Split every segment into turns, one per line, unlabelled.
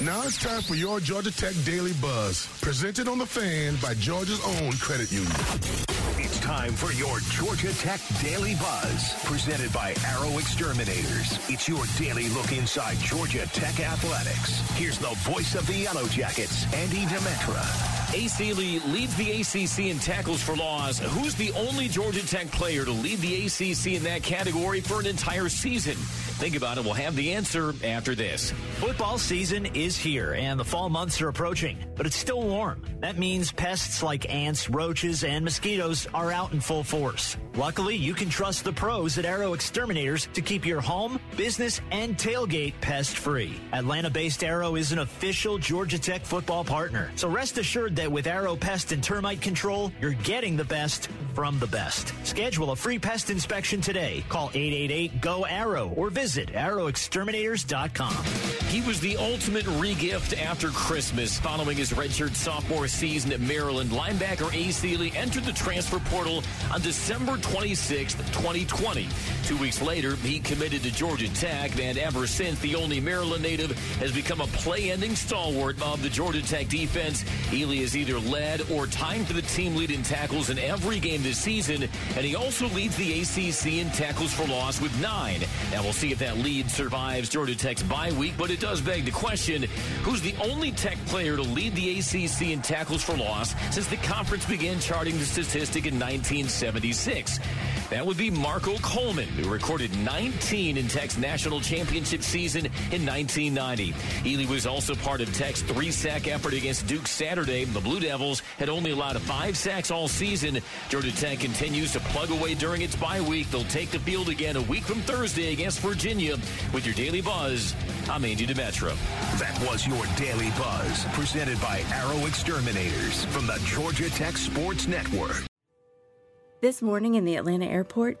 Now it's time for your Georgia Tech Daily Buzz, presented on the fan by Georgia's own credit union.
It's time for your Georgia Tech Daily Buzz, presented by Arrow Exterminators. It's your daily look inside Georgia Tech athletics. Here's the voice of the Yellow Jackets, Andy Demetra.
AC Lee leads the ACC in tackles for loss. Who's the only Georgia Tech player to lead the ACC in that category for an entire season? Think about it. We'll have the answer after this.
Football season is here and the fall months are approaching, but it's still warm. That means pests like ants, roaches, and mosquitoes are out in full force. Luckily, you can trust the pros at Arrow Exterminators to keep your home, business, and tailgate pest free. Atlanta based Arrow is an official Georgia Tech football partner, so rest assured that with Arrow Pest and Termite Control, you're getting the best from the best. Schedule a free pest inspection today. Call 888 GO ARROW or visit arrowexterminators.com.
He was the ultimate regift after Christmas following his redshirt sophomore season at Maryland. Linebacker AC Lee entered the transfer portal on December 26, 2020. Two weeks later, he committed to Georgia Tech, and ever since, the only Maryland native has become a play-ending stalwart of the Georgia Tech defense. Eley has either led or tied for the team lead in tackles in every game this season, and he also leads the ACC in tackles for loss with nine. Now we'll see if that lead survives Georgia Tech's bye week, but it does beg the question, who's the only Tech player to lead the ACC in tackles for loss since the conference began charting the statistic in 1976? That would be Marco Coleman, who recorded 19 in Tech's national championship season in 1990. Eley was also part of Tech's three-sack effort against Duke Saturday. The Blue Devils had only allowed five sacks all season. Georgia Tech continues to plug away during its bye week. They'll take the field again a week from Thursday against Virginia. With your Daily Buzz, I'm Andy Demetra.
That was your Daily Buzz, presented by Arrow Exterminators from the Georgia Tech Sports Network.
This morning in the Atlanta airport,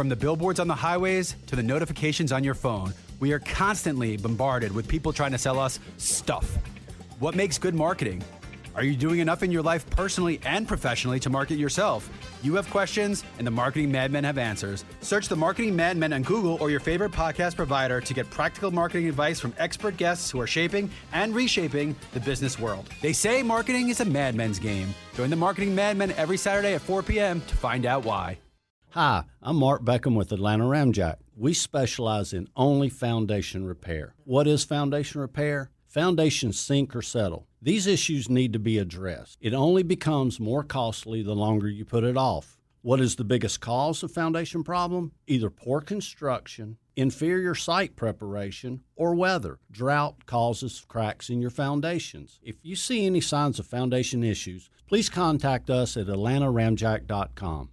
From the billboards on the highways to the notifications on your phone, we are constantly bombarded with people trying to sell us stuff. What makes good marketing? Are you doing enough in your life personally and professionally to market yourself? You have questions, and the Marketing Madmen have answers. Search the Marketing Madmen on Google or your favorite podcast provider to get practical marketing advice from expert guests who are shaping and reshaping the business world. They say marketing is a madmen's game. Join the Marketing Madmen every Saturday at 4 p.m. to find out why.
Hi, I'm Mark Beckham with Atlanta Ramjack. We specialize in only foundation repair. What is foundation repair? Foundations sink or settle. These issues need to be addressed. It only becomes more costly the longer you put it off. What is the biggest cause of foundation problem? Either poor construction, inferior site preparation, or weather. Drought causes cracks in your foundations. If you see any signs of foundation issues, please contact us at atlantaramjack.com.